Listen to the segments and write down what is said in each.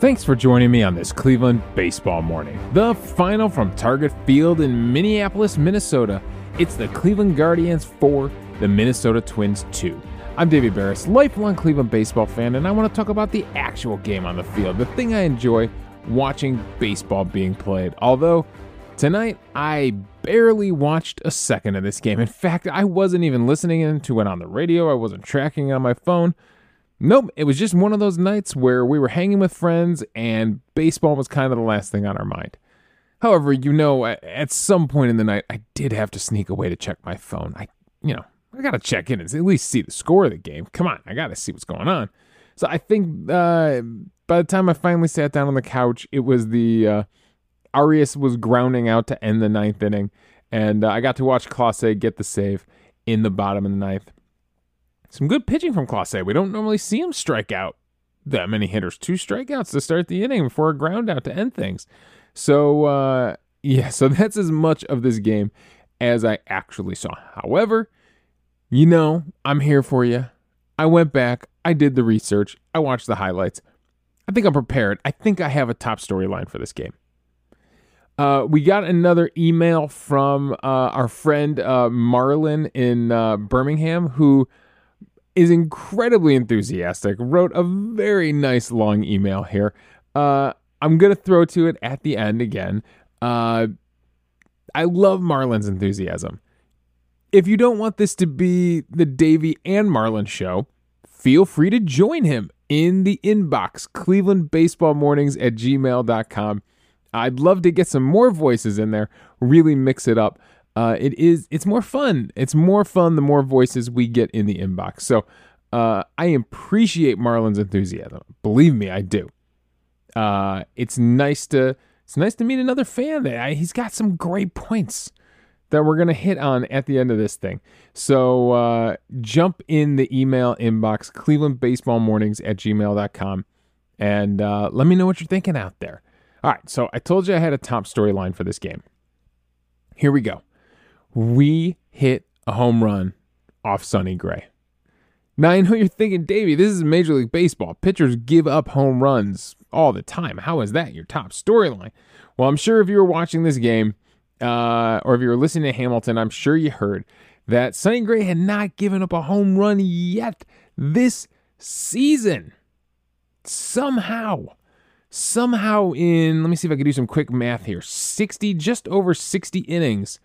Thanks for joining me on this Cleveland baseball morning. The final from Target Field in Minneapolis, Minnesota. It's the Cleveland Guardians 4, the Minnesota Twins 2. I'm David Berris, lifelong Cleveland baseball fan, and I want to talk about the actual game on the field, the thing I enjoy watching baseball being played. Although, tonight I barely watched a second of this game. In fact, I wasn't even listening to it on the radio, I wasn't tracking it on my phone. Nope, it was just one of those nights where we were hanging with friends and baseball was kind of the last thing on our mind. However, you know, at some point in the night, I did have to sneak away to check my phone. I, you know, I got to check in and at least see the score of the game. Come on, I got to see what's going on. So I think uh, by the time I finally sat down on the couch, it was the uh, Arias was grounding out to end the ninth inning, and uh, I got to watch Clase get the save in the bottom of the ninth. Some good pitching from Clase. We don't normally see him strike out that many hitters. Two strikeouts to start the inning before a ground out to end things. So, uh, yeah, so that's as much of this game as I actually saw. However, you know, I'm here for you. I went back, I did the research, I watched the highlights. I think I'm prepared. I think I have a top storyline for this game. Uh, we got another email from uh, our friend uh, in uh, Birmingham who is incredibly enthusiastic, wrote a very nice long email here. Uh, I'm going to throw to it at the end again. Uh, I love Marlin's enthusiasm. If you don't want this to be the Davey and Marlin show, feel free to join him in the inbox, clevelandbaseballmornings Baseball Mornings at gmail.com. I'd love to get some more voices in there, really mix it up uh, it is it's more fun. It's more fun the more voices we get in the inbox. So uh, I appreciate Marlon's enthusiasm. Believe me, I do. Uh, it's nice to it's nice to meet another fan. That he's got some great points that we're gonna hit on at the end of this thing. So uh, jump in the email inbox, clevelandbaseballmornings Baseball Mornings at gmail.com, and uh, let me know what you're thinking out there. All right, so I told you I had a top storyline for this game. Here we go we hit a home run off Sonny Gray. Now, I know you're thinking, Davey, this is Major League Baseball. Pitchers give up home runs all the time. How is that your top storyline? Well, I'm sure if you were watching this game uh, or if you were listening to Hamilton, I'm sure you heard that Sonny Gray had not given up a home run yet this season. Somehow, somehow in, let me see if I can do some quick math here 60, just over 60 innings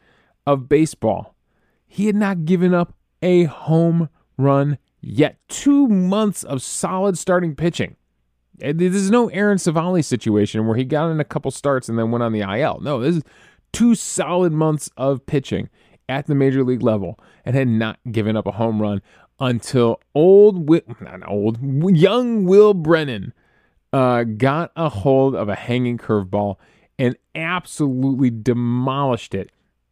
of baseball. He had not given up a home run yet. Two months of solid starting pitching. This is no Aaron Civale situation where he got in a couple starts and then went on the IL. No, this is two solid months of pitching at the major league level and had not given up a home run until old, not old, young Will Brennan uh, got a hold of a hanging curveball and absolutely demolished it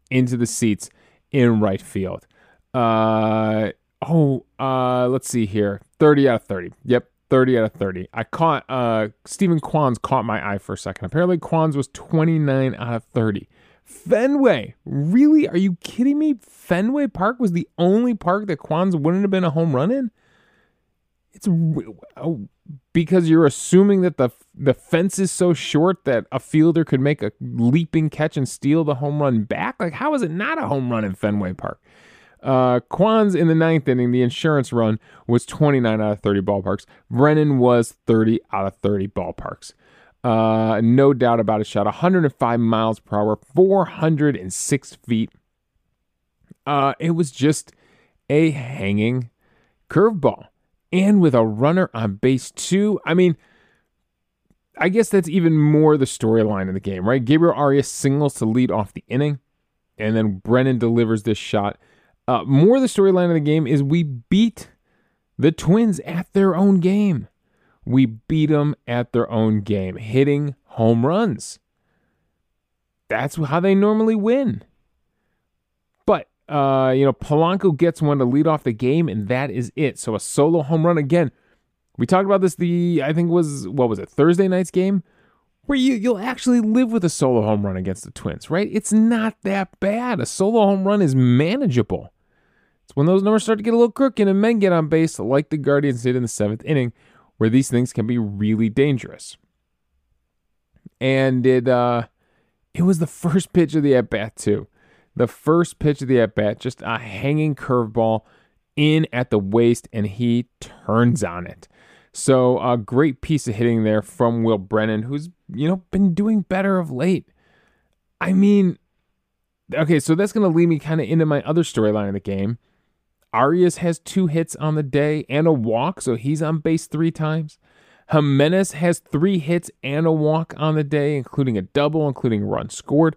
into the seats in right field. Uh, oh, uh, let's see here. 30 out of 30. Yep, 30 out of 30. I caught uh Steven Kwan's caught my eye for a second. Apparently Kwan's was 29 out of 30. Fenway. Really? Are you kidding me? Fenway Park was the only park that Kwan's wouldn't have been a home run in? It's oh, because you're assuming that the the fence is so short that a fielder could make a leaping catch and steal the home run back. Like, how is it not a home run in Fenway Park? Uh, Kwan's in the ninth inning, the insurance run was 29 out of 30 ballparks. Brennan was 30 out of 30 ballparks. Uh, no doubt about it. Shot 105 miles per hour, 406 feet. Uh, it was just a hanging curveball and with a runner on base two. I mean, I guess that's even more the storyline of the game, right? Gabriel Arias singles to lead off the inning, and then Brennan delivers this shot. Uh, more the storyline of the game is we beat the Twins at their own game. We beat them at their own game, hitting home runs. That's how they normally win. Uh, you know, Polanco gets one to lead off the game, and that is it. So a solo home run again. We talked about this the I think was what was it Thursday night's game where you you'll actually live with a solo home run against the Twins, right? It's not that bad. A solo home run is manageable. It's when those numbers start to get a little crooked and men get on base, like the Guardians did in the seventh inning, where these things can be really dangerous. and it uh, it was the first pitch of the at bat too. The first pitch of the at bat, just a hanging curveball in at the waist, and he turns on it. So a great piece of hitting there from Will Brennan, who's you know been doing better of late. I mean, okay, so that's going to lead me kind of into my other storyline of the game. Arias has two hits on the day and a walk, so he's on base three times. Giménez has three hits and a walk on the day, including a double, including a run scored.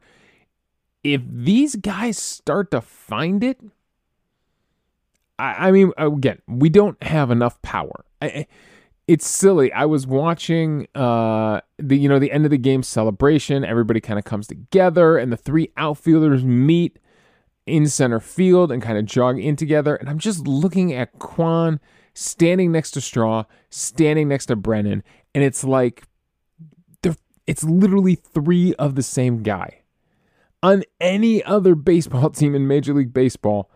If these guys start to find it, I, I mean, again, we don't have enough power. I, it's silly. I was watching uh, the you know the end of the game celebration. Everybody kind of comes together, and the three outfielders meet in center field and kind of jog in together. And I'm just looking at Kwan standing next to Straw, standing next to Brennan, and it's like it's literally three of the same guy. On any other baseball team in Major League Baseball,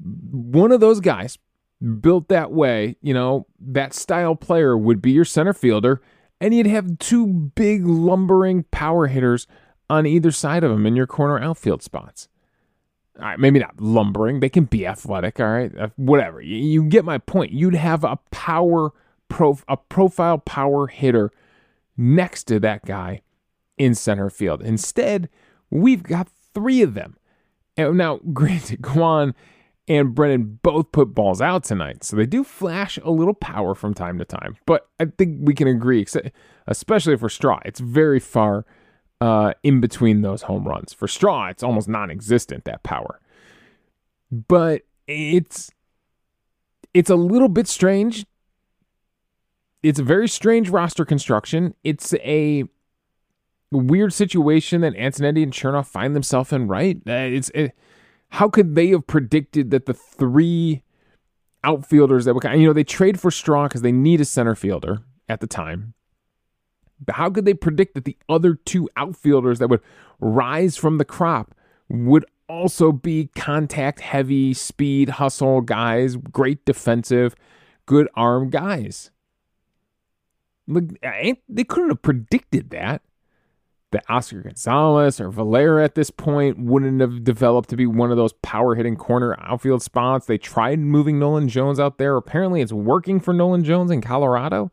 one of those guys built that way, you know, that style player would be your center fielder, and you'd have two big lumbering power hitters on either side of him in your corner outfield spots. All right, maybe not lumbering. They can be athletic. All right, uh, whatever. You, you get my point. You'd have a power pro, a profile power hitter next to that guy in center field. Instead, we've got three of them. And now, granted, Kwan and Brennan both put balls out tonight. So they do flash a little power from time to time. But I think we can agree, especially for Straw, it's very far uh, in between those home runs. For Straw, it's almost non existent, that power. But it's it's a little bit strange. It's a very strange roster construction. It's a weird situation that Antonetti and Chernoff find themselves in, right? Uh, it's it, how could they have predicted that the three outfielders that would, you know, they trade for Straw because they need a center fielder at the time. But how could they predict that the other two outfielders that would rise from the crop would also be contact heavy, speed, hustle guys, great defensive, good arm guys? Look, they couldn't have predicted that that Oscar Gonzalez or Valera at this point wouldn't have developed to be one of those power hitting corner outfield spots. They tried moving Nolan Jones out there. Apparently, it's working for Nolan Jones in Colorado.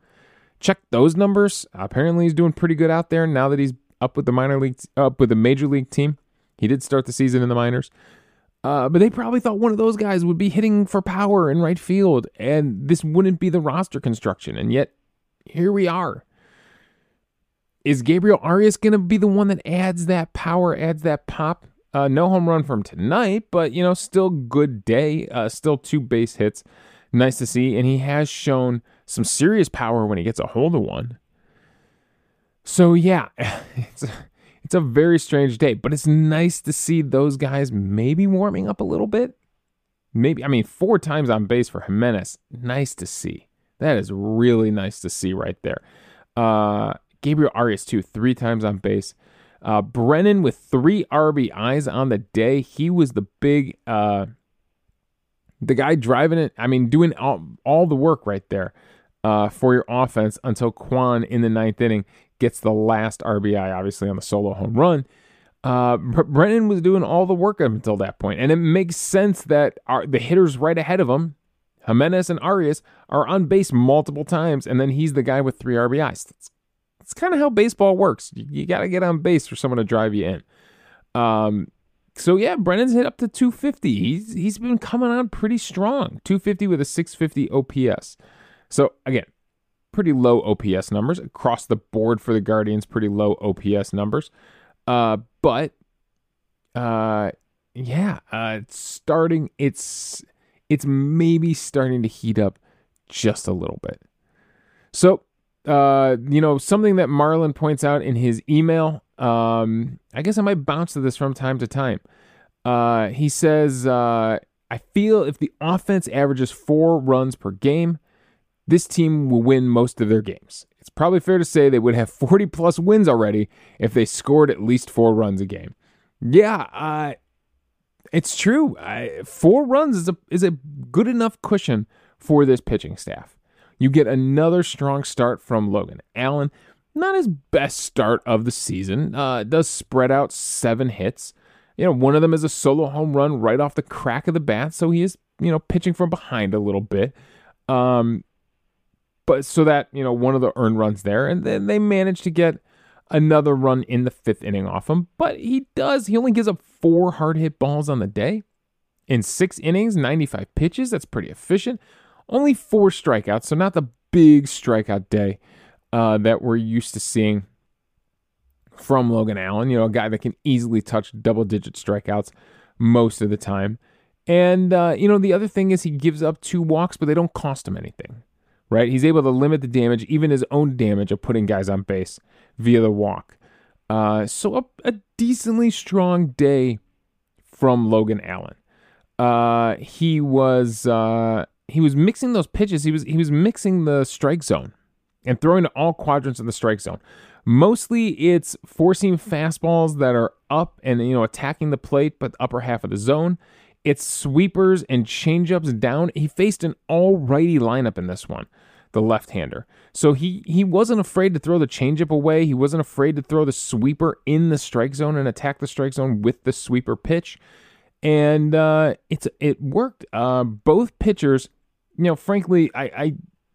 Check those numbers. Apparently, he's doing pretty good out there now that he's up with the minor league, up with the major league team. He did start the season in the minors. Uh, but they probably thought one of those guys would be hitting for power in right field, and this wouldn't be the roster construction. And yet, here we are. Is Gabriel Arias going to be the one that adds that power, adds that pop? Uh, no home run from tonight, but you know, still good day. Uh, still two base hits, nice to see, and he has shown some serious power when he gets a hold of one. So yeah, it's a, it's a very strange day, but it's nice to see those guys maybe warming up a little bit. Maybe I mean four times on base for Giménez. Nice to see. That is really nice to see right there. Uh, Gabriel Arias, too, three times on base. Uh, Brennan with three RBIs on the day. He was the big, uh, the guy driving it. I mean, doing all, all the work right there uh, for your offense until Kwan in the ninth inning gets the last RBI, obviously on the solo home run. Uh, Brennan was doing all the work until that point, and it makes sense that our, the hitters right ahead of him, Giménez and Arias, are on base multiple times, and then he's the guy with three RBIs. That's it's kind of how baseball works. You, you got to get on base for someone to drive you in. Um, so yeah, Brennan's hit up to 250. He's he's been coming on pretty strong. 250 with a 650 OPS. So again, pretty low OPS numbers across the board for the Guardians. Pretty low OPS numbers. Uh, but uh, yeah, uh, it's starting. It's it's maybe starting to heat up just a little bit. So uh, you know, something that Marlon points out in his email. Um, I guess I might bounce to this from time to time. Uh, he says, uh, I feel if the offense averages four runs per game, this team will win most of their games. It's probably fair to say they would have 40 plus wins already if they scored at least four runs a game. Yeah, uh, it's true. I, four runs is a is a good enough cushion for this pitching staff. You get another strong start from Logan Allen. not his best start of the season. Uh, does spread out seven hits. You know, one of them is a solo home run right off the crack of the bat, so he is you know pitching from behind a little bit. Um, but so that you know one of the earned runs there, and then they managed to get another run in the fifth inning off him. But he does. He only gives up four hard hit balls on the day in six innings, 95 pitches. That's pretty efficient. Only four strikeouts, so not the big strikeout day uh, that we're used to seeing from Logan Allen. You know, a guy that can easily touch double digit strikeouts most of the time. And, uh, you know, the other thing is he gives up two walks, but they don't cost him anything, right? He's able to limit the damage, even his own damage of putting guys on base via the walk. Uh, so a, a, decently strong day from Logan Allen. Uh, he was uh, he was mixing those pitches. He was he was mixing the strike zone and throwing to all quadrants of the strike zone. Mostly it's seam fastballs that are up and you know attacking the plate, but the upper half of the zone. It's sweepers and changeups down. He faced an all righty lineup in this one, the left hander. So he he wasn't afraid to throw the changeup away. He wasn't afraid to throw the sweeper in the strike zone and attack the strike zone with the sweeper pitch. And uh, it's it worked. Uh, both pitchers, you know, frankly, I, I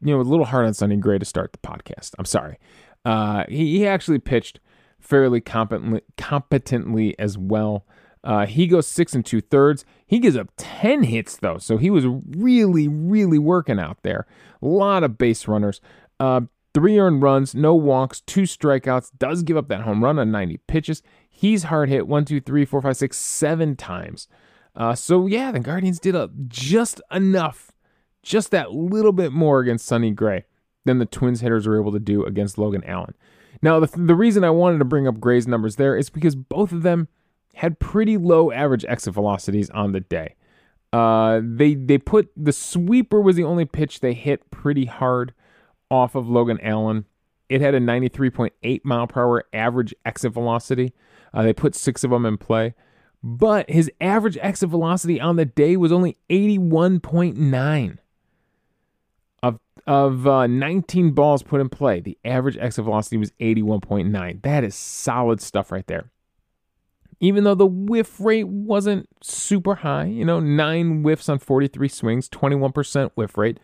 you know, a little hard on Sonny Gray to start the podcast. I'm sorry. Uh, he, he actually pitched fairly competently, competently as well. Uh, he goes six and two thirds. He gives up 10 hits, though. So he was really, really working out there. A lot of base runners. Uh, three earned runs, no walks, two strikeouts. Does give up that home run on 90 pitches. He's hard hit one, two, three, four, five, six, seven times. Uh, so yeah, the Guardians did a, just enough just that little bit more against Sonny Gray than the Twins hitters were able to do against Logan Allen. Now, the, the reason I wanted to bring up Gray's numbers there is because both of them had pretty low average exit velocities on the day. Uh, they they put the sweeper was the only pitch they hit pretty hard off of Logan Allen. It had a 93.8 mile per hour average exit velocity. Uh, they put six of them in play, but his average exit velocity on the day was only 81.9 of uh, 19 balls put in play, the average exit velocity was 81.9. That is solid stuff right there. Even though the whiff rate wasn't super high, you know, nine whiffs on 43 swings, 21% whiff rate,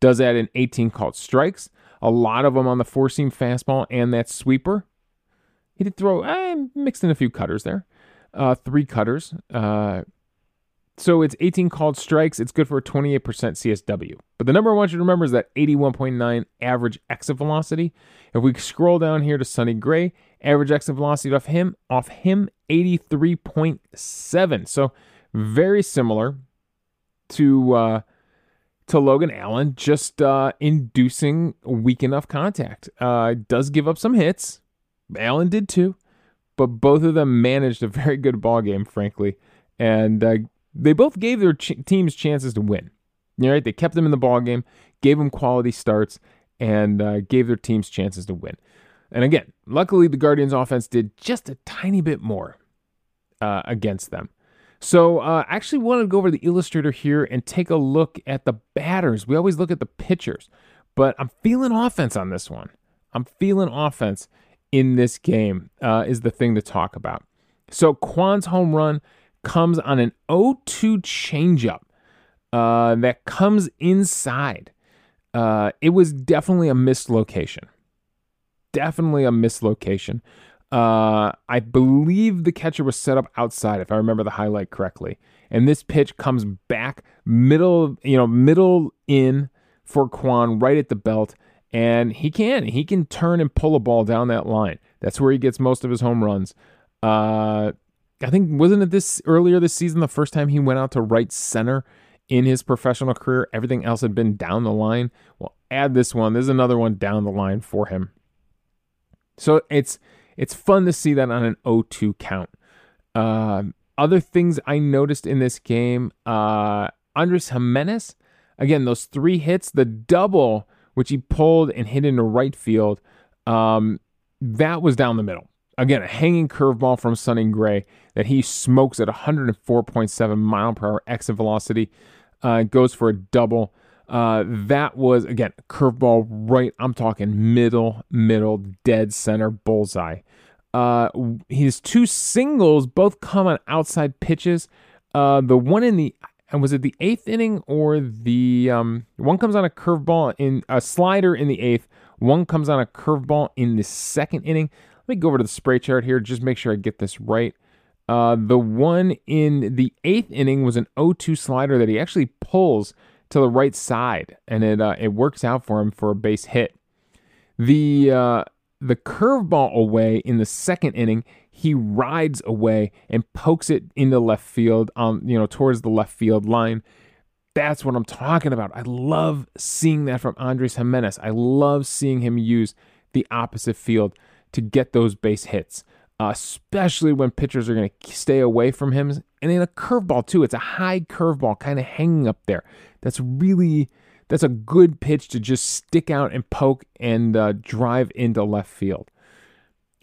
does add in 18 called strikes, a lot of them on the four seam fastball and that sweeper. He did throw, I eh, mixed in a few cutters there, uh, three cutters. Uh, so it's 18 called strikes. It's good for a 28% CSW. But the number I want you to remember is that 81.9 average exit velocity. If we scroll down here to Sonny Gray, average exit velocity off him, off him 83.7. So very similar to uh, to Logan Allen, just uh, inducing weak enough contact. Uh, does give up some hits. Allen did too, but both of them managed a very good ball game, frankly, and uh, they both gave their ch- teams chances to win. Right? They kept them in the ball game, gave them quality starts, and uh, gave their teams chances to win. And again, luckily the Guardians' offense did just a tiny bit more uh, against them. So uh, I actually wanted to go over the illustrator here and take a look at the batters. We always look at the pitchers, but I'm feeling offense on this one. I'm feeling offense in this game uh, is the thing to talk about. So Kwan's home run comes on an 0-2 changeup uh, that comes inside. Uh, it was definitely a mislocation. Definitely a mislocation. Uh, I believe the catcher was set up outside, if I remember the highlight correctly. And this pitch comes back middle, you know, middle in for Kwan right at the belt. And he can. He can turn and pull a ball down that line. That's where he gets most of his home runs. Uh, I think wasn't it this earlier this season the first time he went out to right center in his professional career. Everything else had been down the line. Well, add this one. There's another one down the line for him. So it's it's fun to see that on an 0-2 count. Uh, other things I noticed in this game, uh, Andres Gimenez, again those three hits, the double which he pulled and hit into right field, um, that was down the middle. Again, a hanging curveball from Sonny Gray that he smokes at 104.7 mile per hour exit velocity. Uh, goes for a double. Uh, that was again curveball right. I'm talking middle, middle, dead center, bullseye. Uh, his two singles both come on outside pitches. Uh, the one in the and was it the eighth inning or the um, one comes on a curveball in a slider in the eighth. One comes on a curveball in the second inning. Let me go over to the spray chart here, just make sure I get this right. Uh, the one in the eighth inning was an 0-2 slider that he actually pulls to the right side, and it uh, it works out for him for a base hit. The uh, the curveball away in the second inning, he rides away and pokes it into left field, um, you know, towards the left field line. That's what I'm talking about. I love seeing that from Andres Giménez. I love seeing him use the opposite field to get those base hits, uh, especially when pitchers are going to stay away from him. And in a curveball, too. It's a high curveball kind of hanging up there. That's really that's a good pitch to just stick out and poke and uh, drive into left field.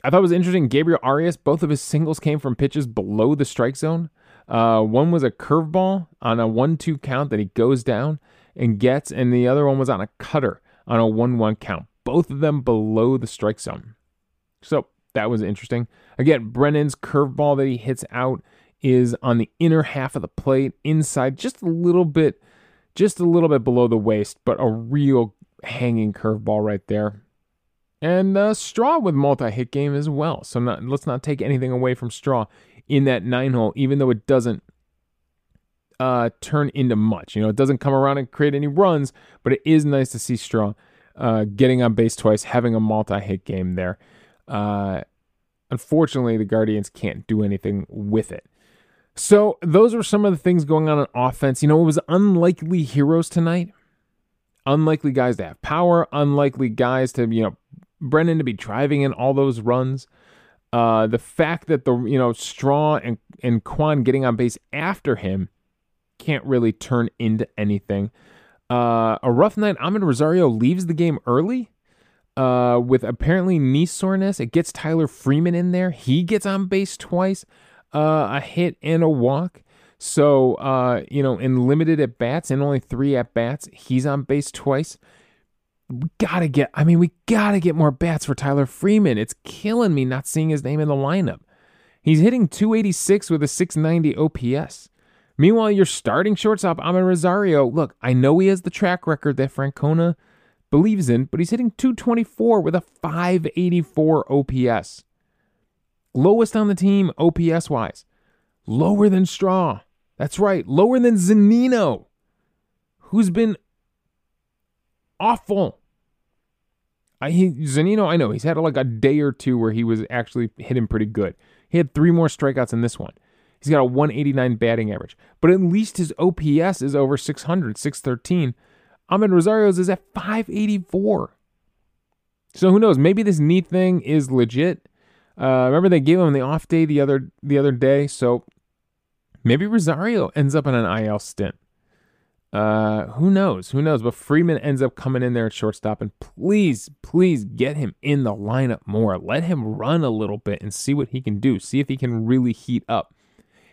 I thought it was interesting. Gabriel Arias, both of his singles came from pitches below the strike zone. Uh, one was a curveball on a 1 2 count that he goes down and gets, and the other one was on a cutter on a 1 1 count. Both of them below the strike zone. So that was interesting. Again, Brennan's curveball that he hits out is on the inner half of the plate, inside just a little bit just a little bit below the waist, but a real hanging curveball right there. And uh, Straw with multi hit game as well. So not, let's not take anything away from Straw in that nine hole, even though it doesn't uh, turn into much. You know, it doesn't come around and create any runs, but it is nice to see Straw uh, getting on base twice, having a multi hit game there. Uh, unfortunately, the Guardians can't do anything with it. So those were some of the things going on on offense. You know, it was unlikely heroes tonight. Unlikely guys to have power, unlikely guys to, you know, Brennan to be driving in all those runs. Uh, the fact that the you know Straw and and Kwan getting on base after him can't really turn into anything. Uh, a rough night. Amed Rosario leaves the game early uh, with apparently knee soreness. It gets Tyler Freeman in there. He gets on base twice uh, a hit and a walk. So, uh, you know, in limited at bats and only three at bats, he's on base twice. We gotta get, I mean, we gotta get more bats for Tyler Freeman. It's killing me not seeing his name in the lineup. He's hitting 286 with a 690 OPS. Meanwhile, your starting shortstop, Amed Rosario, look, I know he has the track record that Francona believes in, but he's hitting 224 with a 584 OPS. Lowest on the team, OPS wise. Lower than Straw. That's right. Lower than Zunino, who's been awful. I he, Zunino, I know he's had like a day or two where he was actually hitting pretty good. He had three more strikeouts in this one. He's got a 189 batting average, but at least his OPS is over 600, 613. Amed Rosario's is at 584. So who knows? Maybe this knee thing is legit. Uh, remember they gave him the off day the other the other day, so maybe Rosario ends up on an IL stint. Uh, who knows? Who knows? But Freeman ends up coming in there at shortstop, and please, please get him in the lineup more. Let him run a little bit and see what he can do. See if he can really heat up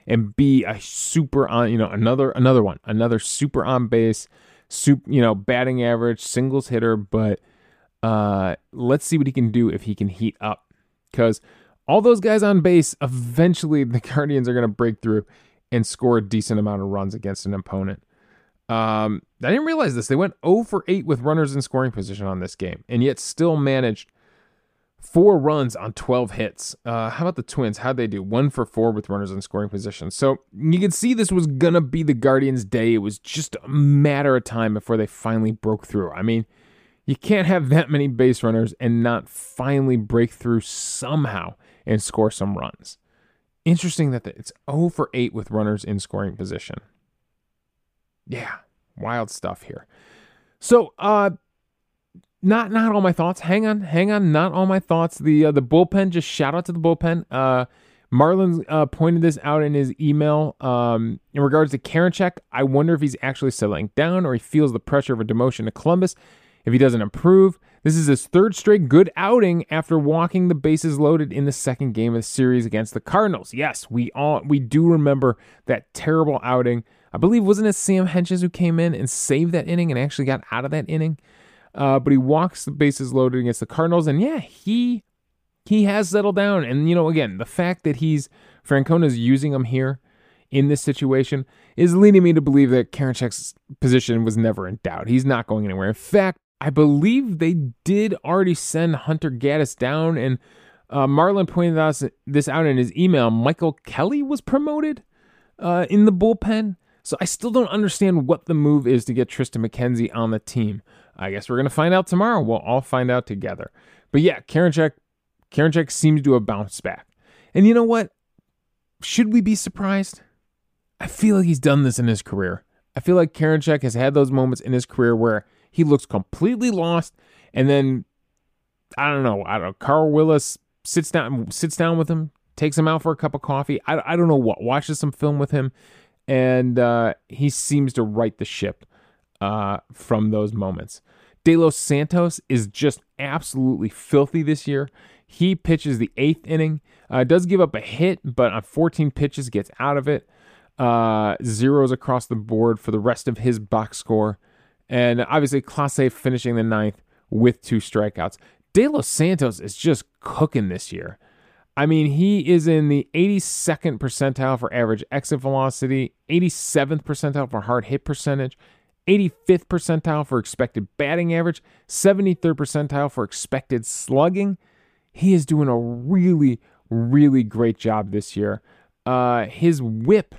and be a super on. You know, another another one, another super on base, super. You know, batting average, singles hitter. But uh, let's see what he can do if he can heat up because all those guys on base, eventually the Guardians are going to break through and score a decent amount of runs against an opponent. Um, I didn't realize this. They went 0 for 8 with runners in scoring position on this game, and yet still managed four runs on 12 hits. Uh, how about the Twins? How'd they do? One for four with runners in scoring position. So you can see this was going to be the Guardians' day. It was just a matter of time before they finally broke through. I mean, you can't have that many base runners and not finally break through somehow and score some runs. Interesting that it's 0 for 8 with runners in scoring position. Yeah, wild stuff here. So, uh, not not all my thoughts. Hang on, hang on. Not all my thoughts. The uh, the bullpen. Just shout out to the bullpen. Uh, Marlon uh, pointed this out in his email. Um, in regards to Karinchak, I wonder if he's actually settling down or he feels the pressure of a demotion to Columbus if he doesn't improve, This is his third straight good outing after walking the bases loaded in the second game of the series against the Cardinals. Yes, we all we do remember that terrible outing. I believe wasn't it Sam Hentges who came in and saved that inning and actually got out of that inning. Uh, but he walks the bases loaded against the Cardinals, and yeah, he he has settled down. And you know, again, the fact that he's Francona's using him here in this situation is leading me to believe that Karinchak's position was never in doubt. He's not going anywhere. In fact, I believe they did already send Hunter Gaddis down, and uh, Marlin pointed out this out in his email. Michael Kelly was promoted uh, in the bullpen. So I still don't understand what the move is to get Tristan McKenzie on the team. I guess we're going to find out tomorrow. We'll all find out together. But yeah, Karinchak, Karinchak seems to have bounced back. And you know what? Should we be surprised? I feel like he's done this in his career. I feel like Karinchak has had those moments in his career where he looks completely lost, and then I don't know. I don't know. Carl Willis sits down sits down with him, takes him out for a cup of coffee. I, I don't know what. Watches some film with him, and uh, he seems to right the ship uh, from those moments. De Los Santos is just absolutely filthy this year. He pitches the eighth inning, uh, does give up a hit, but on 14 pitches gets out of it. Uh, zeros across the board for the rest of his box score. And obviously, Clase finishing the ninth with two strikeouts. De Los Santos is just cooking this year. I mean, he is in the 82nd percentile for average exit velocity, 87th percentile for hard hit percentage, 85th percentile for expected batting average, 73rd percentile for expected slugging. He is doing a really, really great job this year. Uh, his whip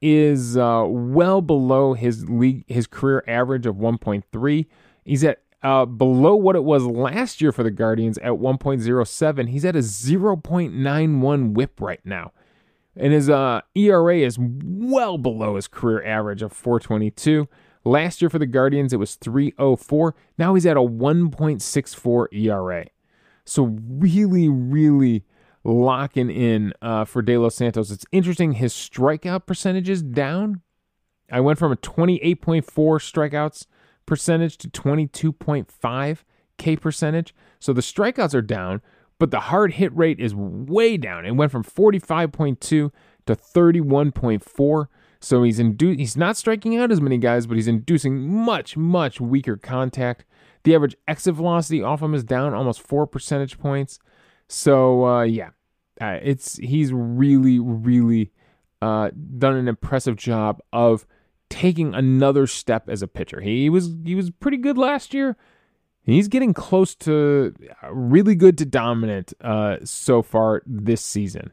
is uh, well below his league his career average of 1.3. He's at uh, below what it was last year for the Guardians at 1.07. He's at a 0.91 whip right now. And his uh, ERA is well below his career average of 422. Last year for the Guardians, it was 304. Now he's at a 1.64 ERA. So, really, really locking in uh, for De Los Santos. It's interesting, his strikeout percentage is down. I went from a 28.4 strikeouts percentage to 22.5 K percentage. So the strikeouts are down, but the hard hit rate is way down. It went from 45.2 to 31.4. So he's indu- he's not striking out as many guys, but he's inducing much, much weaker contact. The average exit velocity off him is down almost four percentage points. So uh, yeah, uh, it's he's really, really uh, done an impressive job of taking another step as a pitcher. He was he was pretty good last year. He's getting close to uh, really good to dominant uh, so far this season.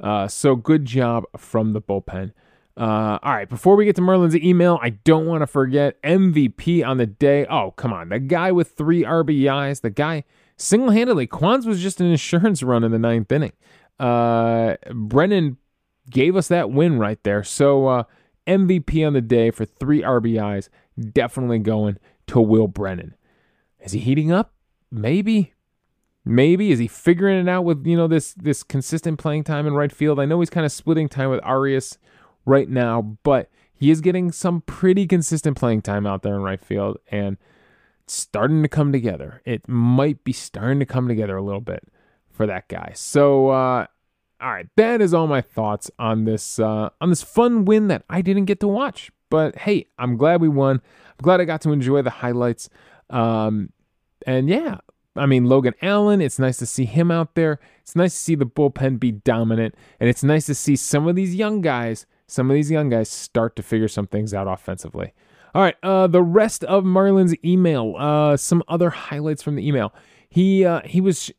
Uh, so good job from the bullpen. Uh, all right, before we get to Merlin's email, I don't want to forget MVP on the day. Oh, come on. The guy with three RBIs, the guy single handedly, Kwan's was just an insurance run in the ninth inning. Uh, Brennan gave us that win right there. So, uh, MVP on the day for three RBIs, definitely going to Will Brennan. Is he heating up? Maybe. Maybe is he figuring it out with you know this this consistent playing time in right field? I know he's kind of splitting time with Arias right now, but he is getting some pretty consistent playing time out there in right field and starting to come together. It might be starting to come together a little bit for that guy. So uh, all right, that is all my thoughts on this uh, on this fun win that I didn't get to watch. But hey, I'm glad we won. I'm glad I got to enjoy the highlights. Um, and yeah, I mean Logan Allen. It's nice to see him out there. It's nice to see the bullpen be dominant, and it's nice to see some of these young guys, some of these young guys start to figure some things out offensively. All right, uh, the rest of Marlin's email. Uh, some other highlights from the email. He uh, he was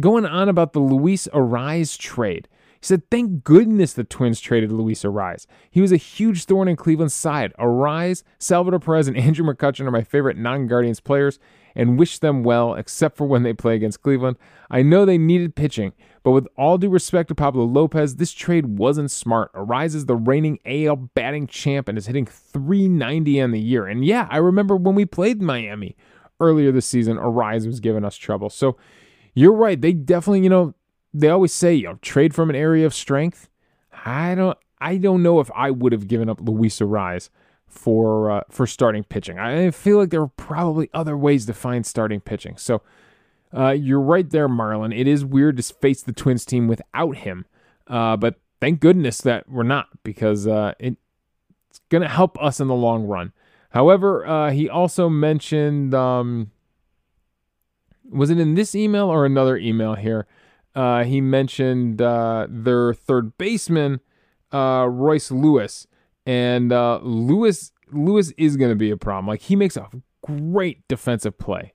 going on about the Luis Arraez trade. He said, Thank goodness the Twins traded Luis Arraez. He was a huge thorn in Cleveland's side. Arraez, Salvador Perez, and Andrew McCutchen are my favorite non Guardians players and wish them well, except for when they play against Cleveland. I know they needed pitching, but with all due respect to Pablo Lopez, this trade wasn't smart. Arraez is the reigning AL batting champ and is hitting 390 on the year. And yeah, I remember when we played Miami earlier this season, Arraez was giving us trouble. So you're right. They definitely, you know, they always say, you know, trade from an area of strength. I don't I don't know if I would have given up Luis Arraez for uh, for starting pitching. I feel like there are probably other ways to find starting pitching. So uh, you're right there, Marlon. It is weird to face the Twins team without him, uh, but thank goodness that we're not because uh, it, it's going to help us in the long run. However, uh, he also mentioned um, was it in this email or another email here? Uh, he mentioned their third baseman, Royce Lewis, and uh, Lewis Lewis is going to be a problem. Like he makes a great defensive play,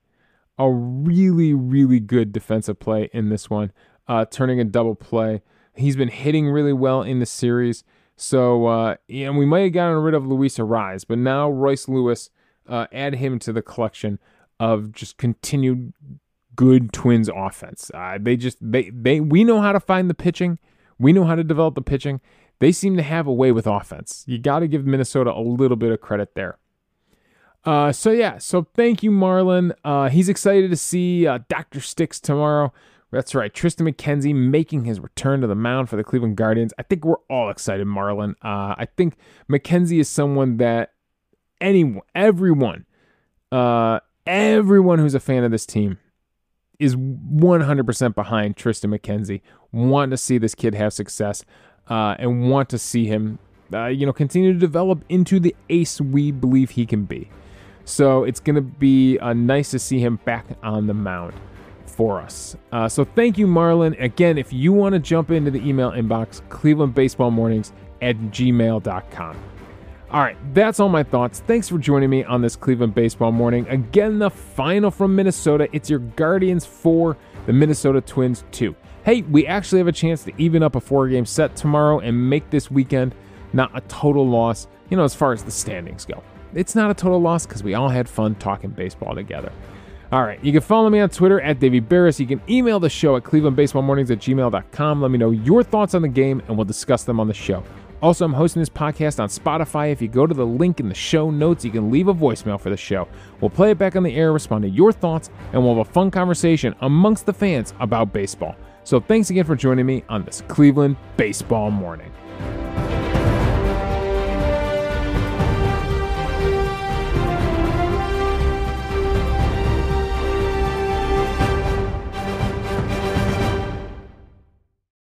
a really really good defensive play in this one, uh, turning a double play. He's been hitting really well in the series. So, uh, and we might have gotten rid of Luis Arraez, but now Royce Lewis, uh, add him to the collection of just continued good Twins offense. Uh, they just they they we know how to find the pitching, we know how to develop the pitching. They seem to have a way with offense. You got to give Minnesota a little bit of credit there. Uh, so yeah, so thank you, Marlon. Uh, he's excited to see uh, Doctor Sticks tomorrow. That's right, Tristan McKenzie making his return to the mound for the Cleveland Guardians. I think we're all excited, Marlon. Uh, I think McKenzie is someone that anyone, everyone, uh, everyone who's a fan of this team is 100% behind Tristan McKenzie, want to see this kid have success, uh, and want to see him, uh, you know, continue to develop into the ace we believe he can be. So it's going to be uh, nice to see him back on the mound for us. Uh, so thank you, Marlon. Again, if you want to jump into the email inbox, Cleveland Baseball Mornings at gmail.com. All right, that's all my thoughts. Thanks for joining me on this Cleveland baseball morning. Again, the final from Minnesota. It's your Guardians 4, the Minnesota Twins 2. Hey, we actually have a chance to even up a four game set tomorrow and make this weekend not a total loss, you know, as far as the standings go. It's not a total loss because we all had fun talking baseball together. All right, you can follow me on Twitter at Davey Berris. You can email the show at clevelandbaseballmornings at gmail.com. Let me know your thoughts on the game and we'll discuss them on the show. Also, I'm hosting this podcast on Spotify. If you go to the link in the show notes, you can leave a voicemail for the show. We'll play it back on the air, respond to your thoughts, and we'll have a fun conversation amongst the fans about baseball. So thanks again for joining me on this Cleveland baseball morning.